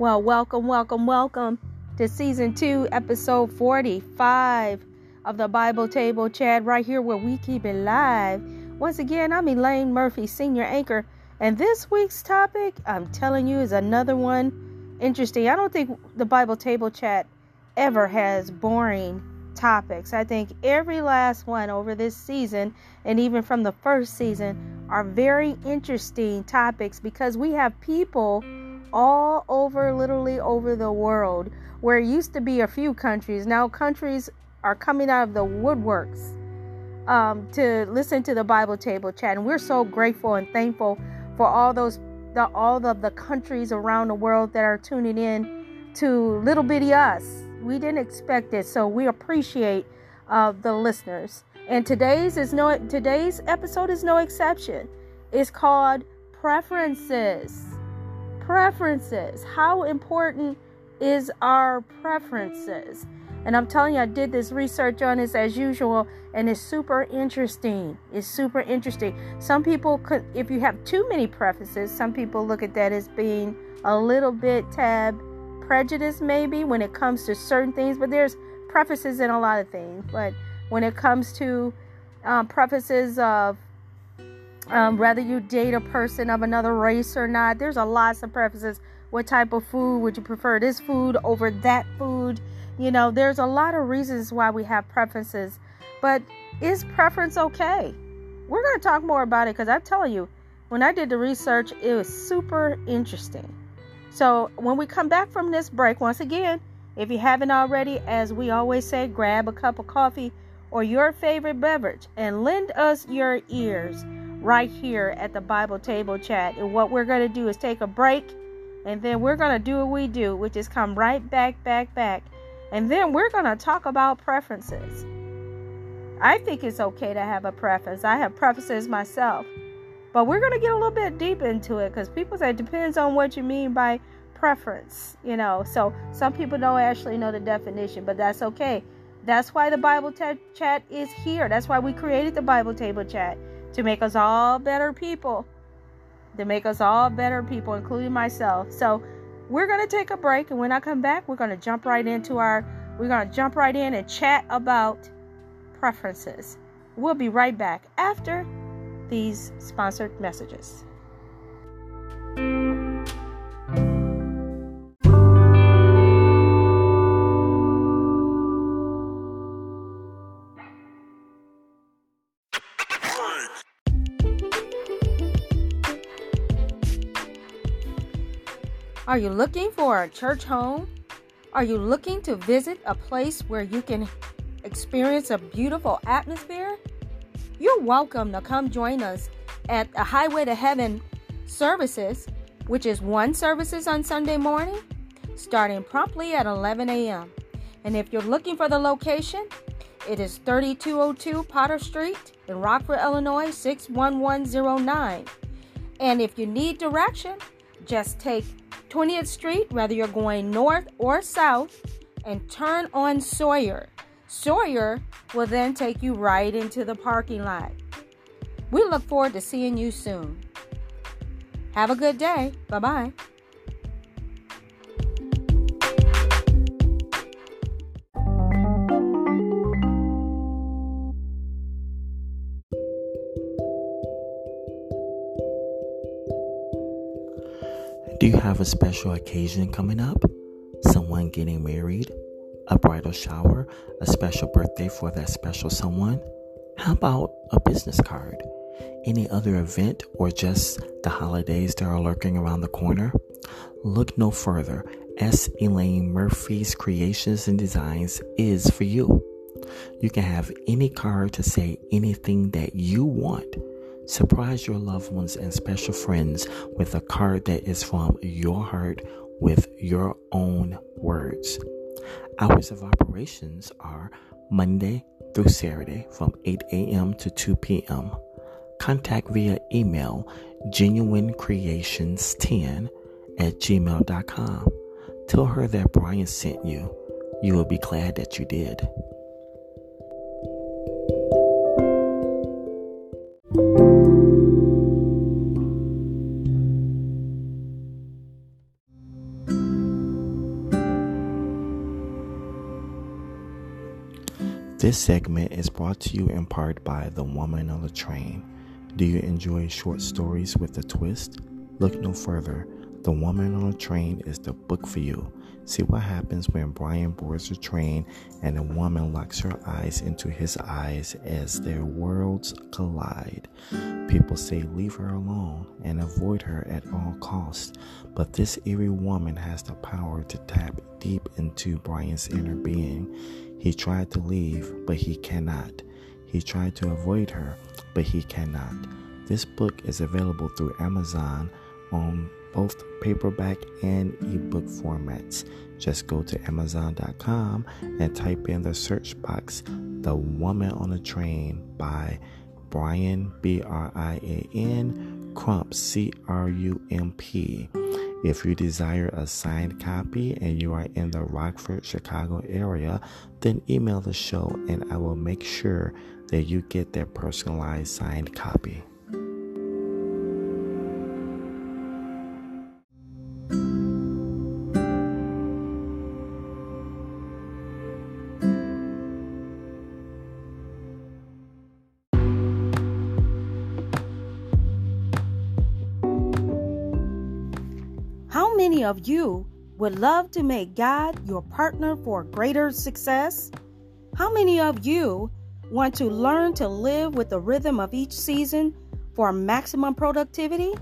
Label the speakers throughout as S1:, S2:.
S1: Well, welcome, welcome, welcome to season two, episode 45 of the Bible Table Chat, right here where we keep it live. Once again, I'm Elaine Murphy, senior anchor, and this week's topic, I'm telling you, is another one interesting. I don't think the Bible Table Chat ever has boring topics. I think every last one over this season, and even from the first season, are very interesting topics because we have people all over, literally over the world, where it used to be a few countries. Now, countries are coming out of the woodworks um, to listen to the Bible Table Chat, and we're so grateful and thankful for all those the, all of the countries around the world that are tuning in to little bitty us. We didn't expect it, so we appreciate uh, the listeners. And today's is no today's episode is no exception. It's called preferences. Preferences. How important is our preferences? And I'm telling you, I did this research on this as usual, and it's super interesting. It's super interesting. Some people could, if you have too many preferences, some people look at that as being a little bit tab prejudice, maybe when it comes to certain things. But there's prefaces in a lot of things. But when it comes to um, prefaces of um, whether you date a person of another race or not, there's a lots of preferences. What type of food would you prefer? This food over that food? You know, there's a lot of reasons why we have preferences, but is preference okay? We're going to talk more about it because I'm telling you, when I did the research, it was super interesting. So, when we come back from this break, once again, if you haven't already, as we always say, grab a cup of coffee or your favorite beverage and lend us your ears right here at the Bible Table Chat. And what we're going to do is take a break and then we're going to do what we do, which is come right back, back, back and then we're going to talk about preferences. I think it's okay to have a preference. I have preferences myself. But we're going to get a little bit deep into it because people say it depends on what you mean by preference, you know. So some people don't actually know the definition, but that's okay. That's why the Bible t- chat is here. That's why we created the Bible table chat to make us all better people. To make us all better people, including myself. So we're going to take a break and when I come back, we're going to jump right into our we're going to jump right in and chat about preferences. We'll be right back after these sponsored messages. Are you looking for a church home? Are you looking to visit a place where you can experience a beautiful atmosphere? You're welcome to come join us at the Highway to Heaven services, which is one services on Sunday morning, starting promptly at 11 a.m. And if you're looking for the location, it is 3202 Potter Street in Rockford, Illinois 61109. And if you need direction, just take 20th Street, whether you're going north or south, and turn on Sawyer. Sawyer will then take you right into the parking lot. We look forward to seeing you soon. Have a good day. Bye bye.
S2: You have a special occasion coming up? Someone getting married? A bridal shower? A special birthday for that special someone? How about a business card? Any other event or just the holidays that are lurking around the corner? Look no further. S. Elaine Murphy's Creations and Designs is for you. You can have any card to say anything that you want Surprise your loved ones and special friends with a card that is from your heart with your own words. Hours of operations are Monday through Saturday from 8 a.m. to 2 p.m. Contact via email genuinecreations10 at gmail.com. Tell her that Brian sent you. You will be glad that you did. This segment is brought to you in part by The Woman on the Train. Do you enjoy short stories with a twist? Look no further. The Woman on the Train is the book for you. See what happens when Brian boards the train and a woman locks her eyes into his eyes as their worlds collide. People say leave her alone and avoid her at all costs, but this eerie woman has the power to tap deep into Brian's inner being. He tried to leave, but he cannot. He tried to avoid her, but he cannot. This book is available through Amazon on both paperback and ebook formats. Just go to Amazon.com and type in the search box The Woman on a Train by Brian, B R I A N, Crump, C R U M P. If you desire a signed copy and you are in the Rockford, Chicago area, then email the show and I will make sure that you get that personalized signed copy.
S1: Many of you would love to make God your partner for greater success? How many of you want to learn to live with the rhythm of each season for maximum productivity?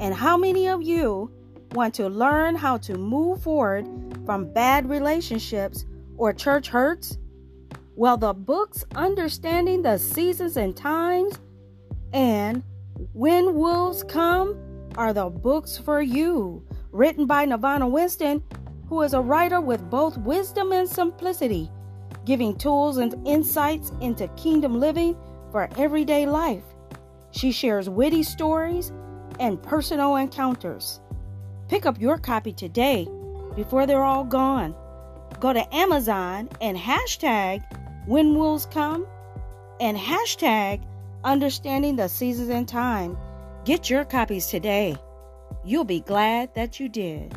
S1: And how many of you want to learn how to move forward from bad relationships or church hurts? Well, the books Understanding the Seasons and Times and When Wolves Come are the books for you written by NaVona Winston, who is a writer with both wisdom and simplicity, giving tools and insights into kingdom living for everyday life. She shares witty stories and personal encounters. Pick up your copy today before they're all gone. Go to Amazon and hashtag when wolves come and hashtag understanding the seasons and time. Get your copies today. You'll be glad that you did.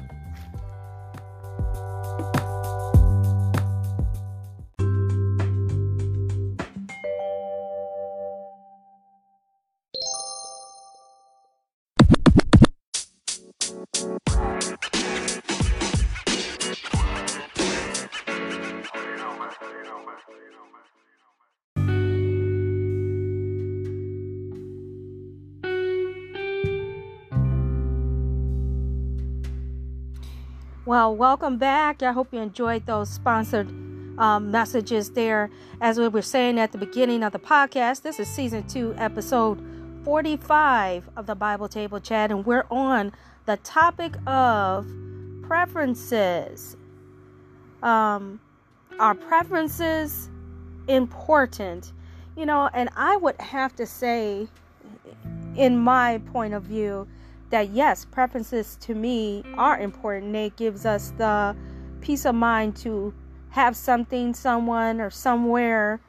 S1: Well, welcome back. I hope you enjoyed those sponsored um, messages there. As we were saying at the beginning of the podcast, this is season two, episode 45 of the Bible Table Chat, and we're on the topic of preferences. Um, are preferences important? You know, and I would have to say, in my point of view, that yes, preferences to me are important. It gives us the peace of mind to have something, someone, or somewhere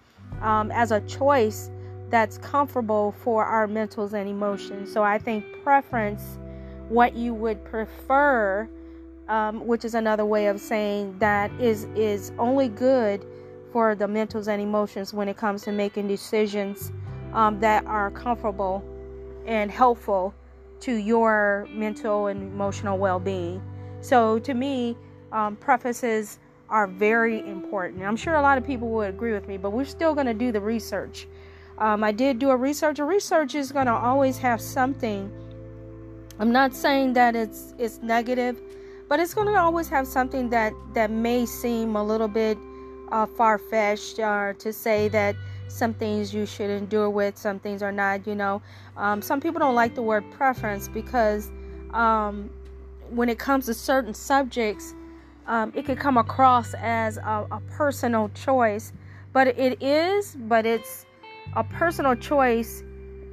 S1: um, as a choice that's comfortable for our mentals and emotions. So I think preference, what you would prefer, um, which is another way of saying that is is only good for the mentals and emotions when it comes to making decisions um, that are comfortable and helpful to your mental and emotional well being. So, to me, um, prefaces are very important. I'm sure a lot of people would agree with me, but we're still going to do the research. Um, I did do a research. A research is going to always have something. I'm not saying that it's it's negative, but it's going to always have something that that may seem a little bit uh, far fetched, uh, to say that some things you should endure with, some things are not, you know. Um, some people don't like the word preference because um, when it comes to certain subjects, um, it can come across as a, a, personal choice. But it is, but it's a personal choice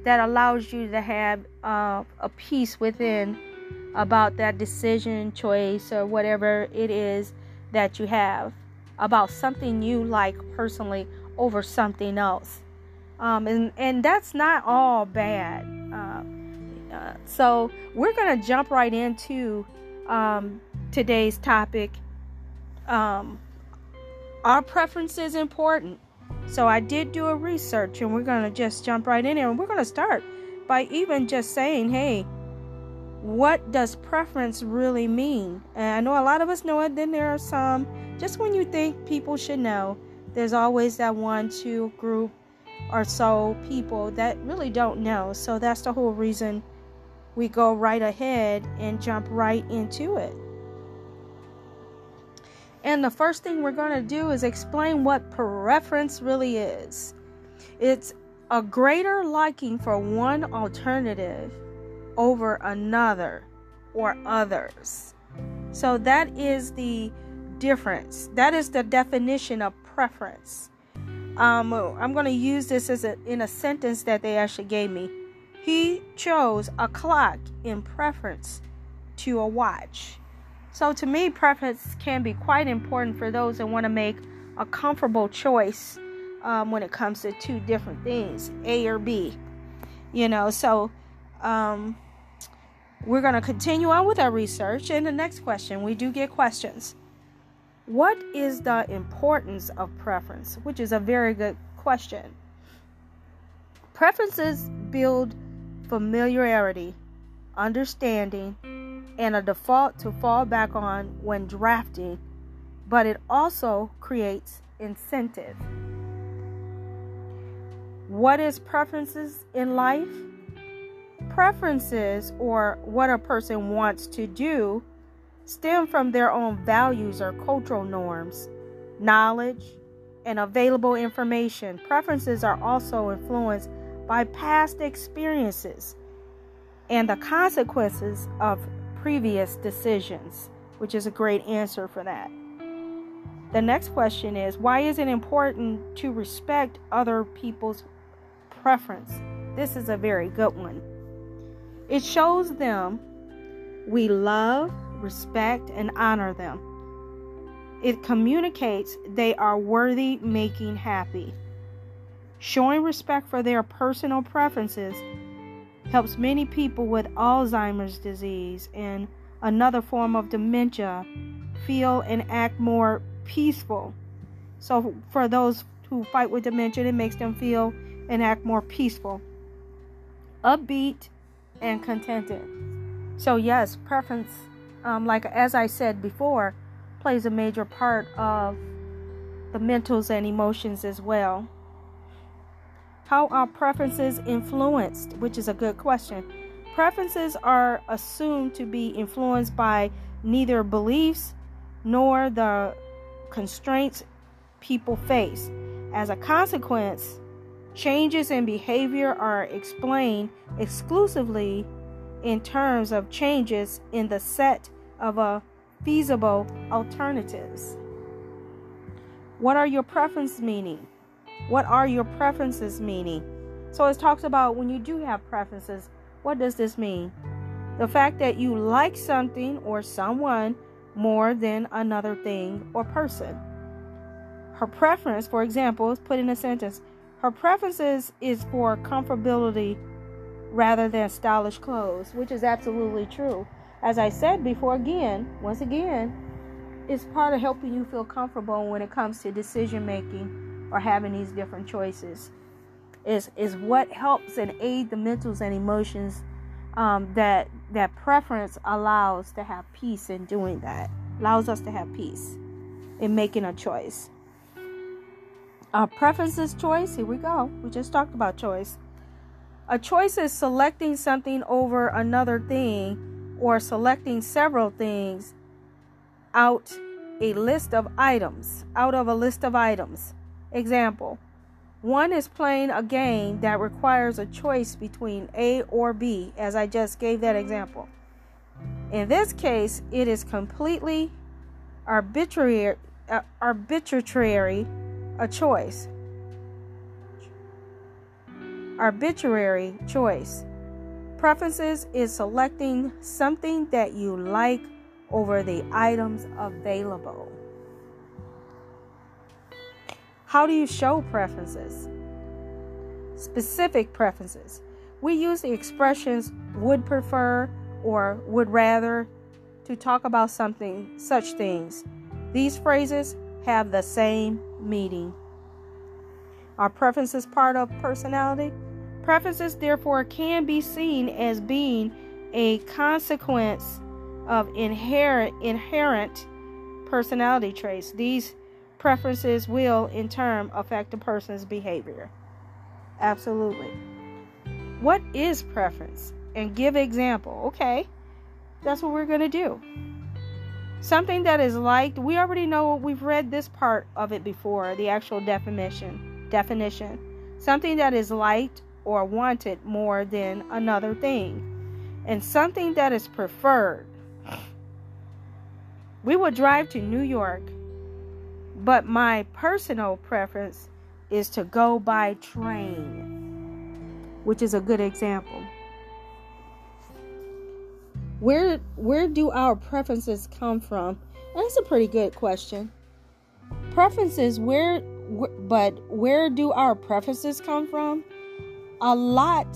S1: that allows you to have uh, a peace within about that decision, choice, or whatever it is that you have about something you like personally over something else. Um, and, and that's not all bad. Uh, uh, so we're going to jump right into um, today's topic. Um, our preference is important. So I did do a research and we're going to just jump right in here and we're going to start by even just saying, hey, what does preference really mean? And I know a lot of us know it, then there are some, just when you think people should know, there's always that one, two group or so people that really don't know. So that's the whole reason we go right ahead and jump right into it. And the first thing we're going to do is explain what preference really is. It's a greater liking for one alternative over another or others. So that is the difference. That is the definition of preference. Um, I'm going to use this as a, in a sentence that they actually gave me. He chose a clock in preference to a watch. So, to me, preference can be quite important for those that want to make a comfortable choice um, when it comes to two different things, A or B. You know, so um, we're going to continue on with our research. And the next question, we do get questions. What is the importance of preference? Which is a very good question. Preferences build familiarity, understanding, and a default to fall back on when drafting, but it also creates incentive. What is preferences in life? Preferences, or what a person wants to do, stem from their own values or cultural norms, knowledge, and available information. Preferences are also influenced by past experiences and the consequences of previous decisions, which is a great answer for that. The next question is why is it important to respect other people's preference? This is a very good one. It shows them we love, respect, and honor them. It communicates they are worthy making happy. Showing respect for their personal preferences helps many people with Alzheimer's disease and another form of dementia feel and act more peaceful. So, for those who fight with dementia, it makes them feel and act more peaceful, upbeat, and contented. So, yes, preference, um, like as I said before, plays a major part of the mentals and emotions as well. How are preferences influenced? Which is a good question. Preferences are assumed to be influenced by neither beliefs nor the constraints people face. As a consequence, changes in behavior are explained exclusively in terms of changes in the set of a feasible alternatives. What are your preferences meaning? What are your preferences meaning? So it talks about when you do have preferences, what does this mean? The fact that you like something or someone more than another thing or person. Her preference, for example, is put in a sentence. Her preferences is for comfortability rather than stylish clothes, which is absolutely true. As I said before, again, once again, it's part of helping you feel comfortable when it comes to decision making or having these different choices. Is is what helps and aid the mentals and emotions um, that that preference allows to have peace in doing that. Allows us to have peace in making a choice. Our preferences choice here we go. We just talked about choice a choice is selecting something over another thing or selecting several things out a list of items out of a list of items Example one is playing a game that requires a choice between A or B, as I just gave that example. In this case, it is completely arbitrary, uh, arbitrary a choice. Arbitrary choice. Preferences is selecting something that you like over the items available. How do you show preferences? Specific preferences. We use the expressions would prefer or would rather to talk about something, such things. These phrases have the same meaning. Are preferences part of personality? Preferences, therefore, can be seen as being a consequence of inherent, inherent personality traits. These preferences will, in turn, affect a person's behavior. Absolutely. What is preference? And give example. Okay, that's what we're going to do. Something that is liked, we already know, we've read this part of it before, the actual definition. Definition. Something that is liked or wanted more than another thing. And something that is preferred. We will drive to New York, but my personal preference is to go by train, which is a good example. Where where do our preferences come from? That's a pretty good question. Preferences where but where do our preferences come from? A lot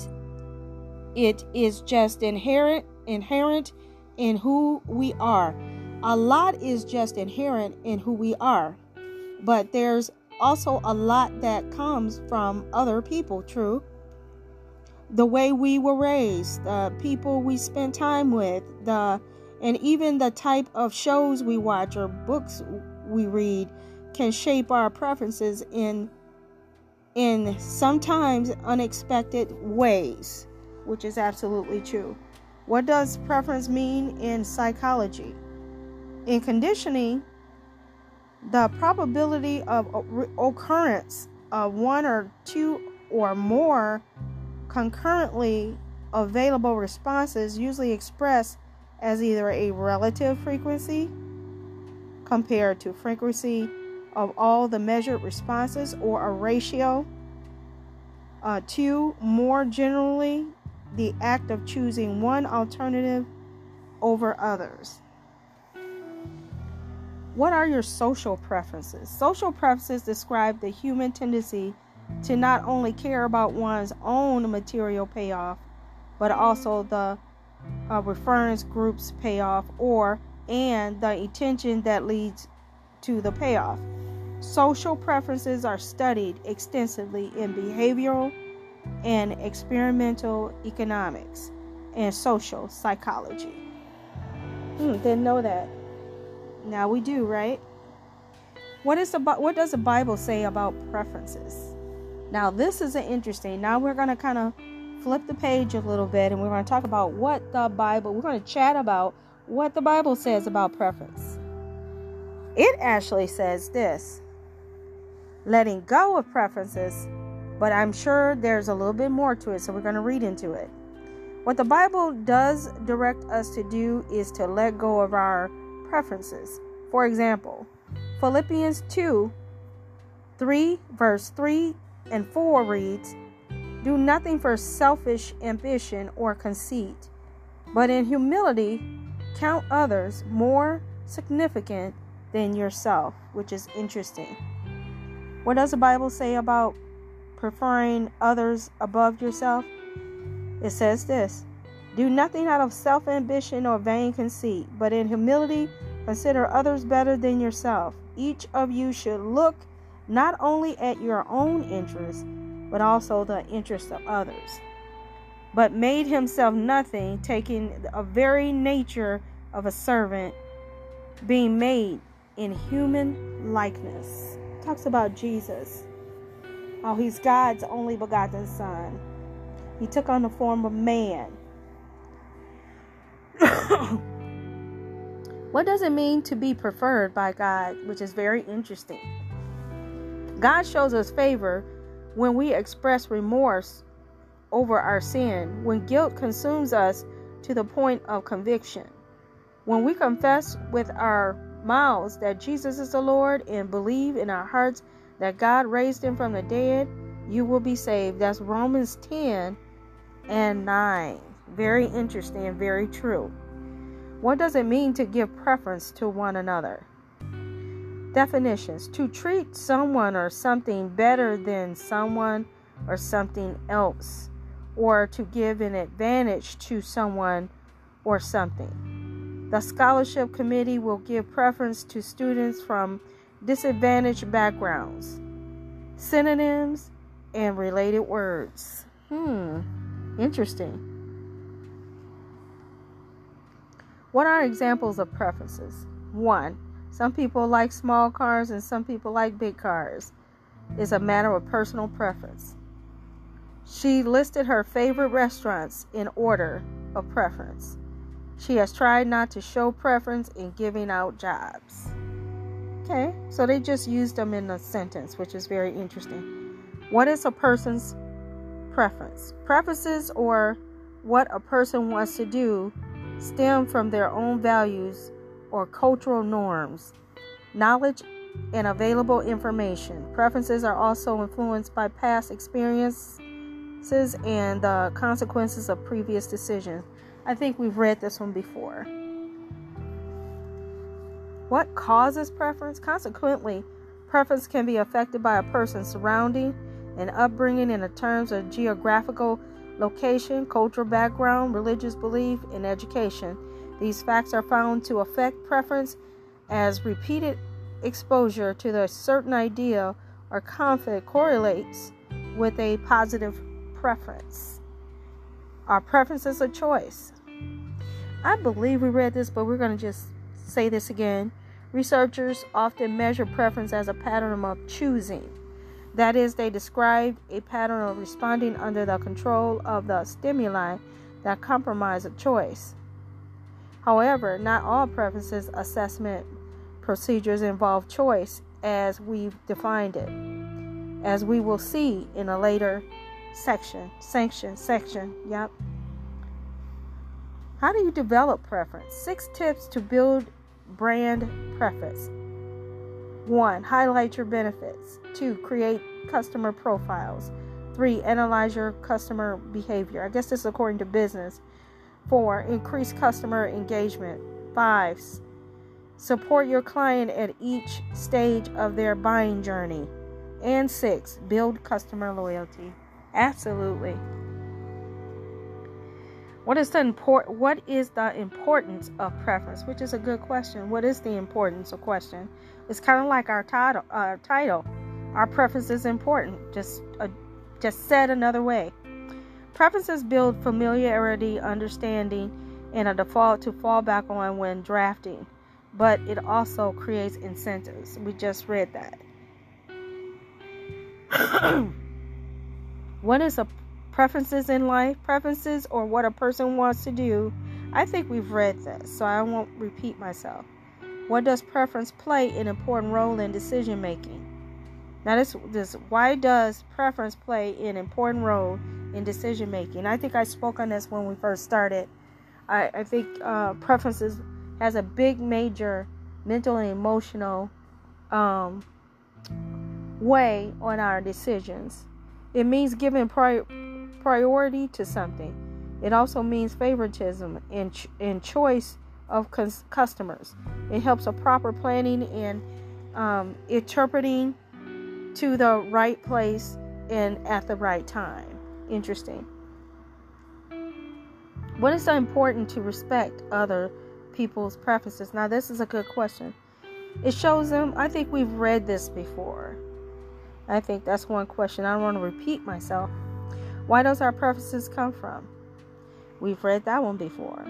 S1: it is just inherent inherent in who we are. A lot is just inherent in who we are. But there's also a lot that comes from other people, true? the way we were raised, the people we spent time with, the and even the type of shows we watch or books we read can shape our preferences in in sometimes unexpected ways, which is absolutely true. What does preference mean in psychology? In conditioning, the probability of occurrence of one or two or more concurrently available responses usually expressed as either a relative frequency compared to frequency of all the measured responses or a ratio. Uh, two, more generally, the act of choosing one alternative over others. What are your social preferences? Social preferences describe the human tendency to not only care about one's own material payoff, but also the uh, reference group's payoff or and the intention that leads to the payoff. Social preferences are studied extensively in behavioral and experimental economics and social psychology. Hmm, didn't know that. Now we do, right? What is the what does the Bible say about preferences? Now, this is an interesting. Now we're going to kind of flip the page a little bit and we're going to talk about what the Bible, we're going to chat about what the Bible says about preference. It actually says this letting go of preferences, but I'm sure there's a little bit more to it, so we're going to read into it. What the Bible does direct us to do is to let go of our preferences. For example, Philippians 2 3, verse 3 and 4 reads, Do nothing for selfish ambition or conceit, but in humility count others more significant than yourself, which is interesting. What does the Bible say about preferring others above yourself? It says this Do nothing out of self ambition or vain conceit, but in humility consider others better than yourself. Each of you should look not only at your own interests, but also the interests of others. But made himself nothing, taking a very nature of a servant, being made in human likeness. Talks about Jesus, how he's God's only begotten Son. He took on the form of man. what does it mean to be preferred by God, which is very interesting? God shows us favor when we express remorse over our sin, when guilt consumes us to the point of conviction. When we confess with our mouths that Jesus is the Lord and believe in our hearts that God raised him from the dead, you will be saved. That's Romans 10 and 9. Very interesting and very true. What does it mean to give preference to one another? Definitions To treat someone or something better than someone or something else, or to give an advantage to someone or something. The scholarship committee will give preference to students from disadvantaged backgrounds. synonyms, and related words. Hmm, interesting. What are examples of preferences? One, some people like small cars and some people like big cars. It's a matter of personal preference. She listed her favorite restaurants in order of preference. She has tried not to show preference in giving out jobs. Okay, so they just used them in a sentence, which is very interesting. What is a person's preference? Preferences or what a person wants to do stem from their own values or cultural norms, knowledge, and available information. Preferences are also influenced by past experiences and the consequences of previous decisions. I think we've read this one before. What causes preference? Consequently, preference can be affected by a person's surrounding and upbringing in terms of geographical location, cultural background, religious belief, and education. These facts are found to affect preference as repeated exposure to the certain idea or concept correlates with a positive preference. Our preference is a choice. I believe we read this, but we're going to just say this again. Researchers often measure preference as a pattern of choosing. That is, they describe a pattern of responding under the control of the stimuli that compromise a choice. However, not all preferences assessment procedures involve choice as we've defined it, as we will see in a later section. Sanction section. Yep. How do you develop preference? Six tips to build brand preference. One, highlight your benefits. Two, create customer profiles. Three, analyze your customer behavior. I guess this is according to business. Four, increase customer engagement. Five, support your client at each stage of their buying journey. And six, build customer loyalty. Absolutely. What is the import what is the importance of preference? Which is a good question. What is the importance of question? It's kind of like our title uh, title. Our preference is important. Just uh, just said another way. Preferences build familiarity, understanding, and a default to fall back on when drafting, but it also creates incentives. We just read that. what is a preferences in life, preferences, or what a person wants to do. I think we've read this, so I won't repeat myself. What does preference play an important role in decision making? Now, this, this why does preference play an important role in decision making? I think I spoke on this when we first started. I, I think uh, preferences has a big, major mental and emotional um, way on our decisions. It means giving prior priority to something. It also means favoritism in, ch- in choice of cons- customers. It helps a proper planning and um, interpreting to the right place and at the right time. Interesting. What is so important to respect other people's preferences? Now, this is a good question. It shows them, I think we've read this before. I think that's one question. I don't want to repeat myself. Why does our preferences come from? We've read that one before.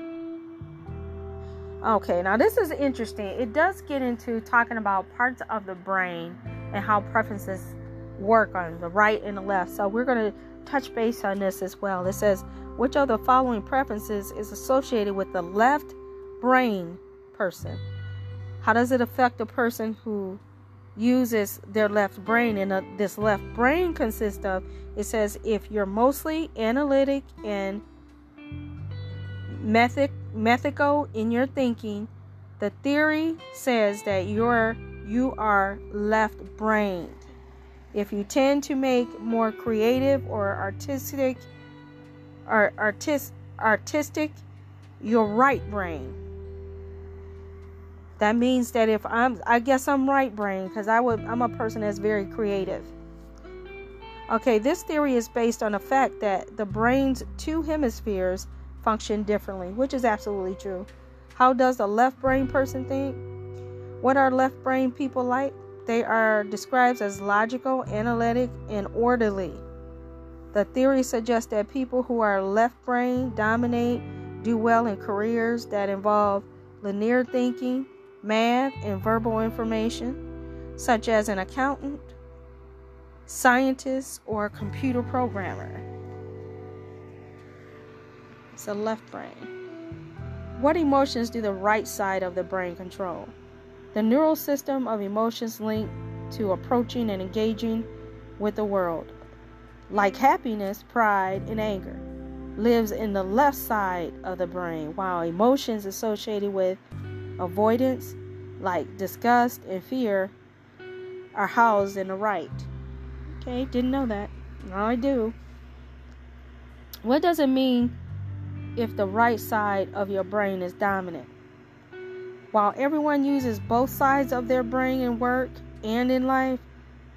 S1: Okay, now this is interesting. It does get into talking about parts of the brain and how preferences work on the right and the left. So we're going to touch base on this as well. It says, which of the following preferences is associated with the left brain person? How does it affect a person who uses their left brain? And uh, this left brain consists of it says if you're mostly analytic and method, in your thinking, the theory says that you're you are left brained. If you tend to make more creative or artistic or artist artistic, you're right brain. That means that if I'm I guess I'm right brain because I would I'm a person that's very creative. Okay, this theory is based on the fact that the brain's two hemispheres function differently, which is absolutely true. How does a left brain person think? What are left brain people like? they are described as logical, analytic, and orderly. The theory suggests that people who are left brain dominate, do well in careers that involve linear thinking, math, and verbal information, such as an accountant, scientist, or computer programmer. It's the left brain. What emotions do the right side of the brain control? The neural system of emotions linked to approaching and engaging with the world, like happiness, pride, and anger, lives in the left side of the brain, while emotions associated with avoidance, like disgust and fear, are housed in the right. Okay, didn't know that. Now I do. What does it mean if the right side of your brain is dominant? While everyone uses both sides of their brain in work and in life,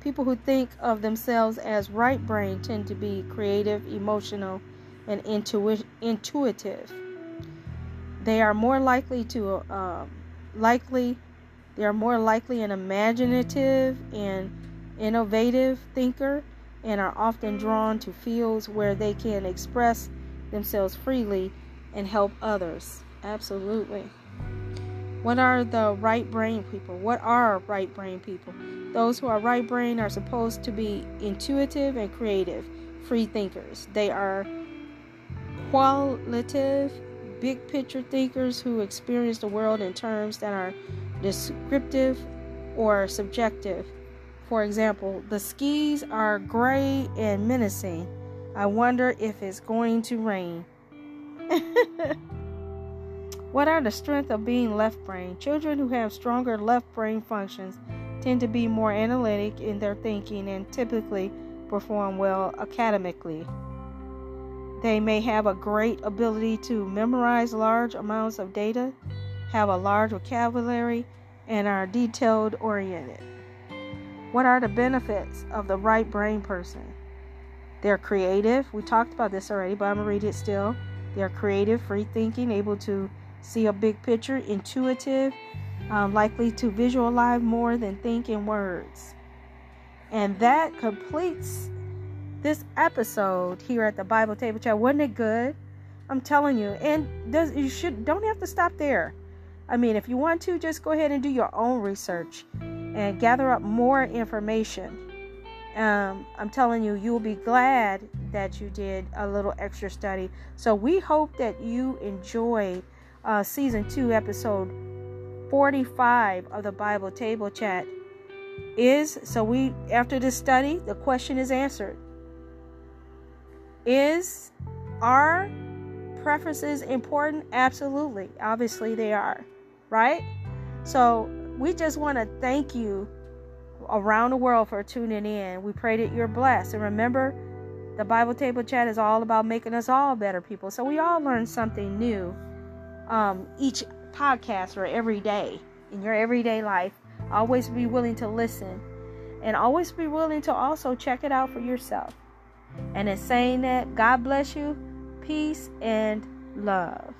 S1: people who think of themselves as right brain tend to be creative, emotional, and intuitive. They are more likely to uh, likely they are more likely an imaginative and innovative thinker and are often drawn to fields where they can express themselves freely and help others. Absolutely. What are the right brain people? What are right brain people? Those who are right brain are supposed to be intuitive and creative, free thinkers. They are qualitative, big picture thinkers who experience the world in terms that are descriptive or subjective. For example, the skis are gray and menacing. I wonder if it's going to rain. What are the strengths of being left brain? Children who have stronger left brain functions tend to be more analytic in their thinking and typically perform well academically. They may have a great ability to memorize large amounts of data, have a large vocabulary, and are detailed oriented. What are the benefits of the right brain person? They're creative. We talked about this already, but I'm going to read it still. They're creative, free thinking, able to see a big picture, intuitive, um, likely to visualize more than think in words. And that completes this episode here at the Bible Table Chat. Wasn't it good? I'm telling you. And does you should don't have to stop there. I mean, if you want to, just go ahead and do your own research and gather up more information. Um, I'm telling you, you'll be glad that you did a little extra study. So we hope that you enjoyed uh, season 2, episode 45 of the Bible Table Chat is so we after this study the question is answered is our preferences important? Absolutely. Obviously they are right? So we just want to thank you around the world for tuning in. We pray that you're blessed. And remember the bible table chat is all about making us all better people. So we all learn something new um, each podcast or every day in your everyday life. Always be willing to listen and always be willing to also check it out for yourself. And in saying that, God bless you, peace, and love.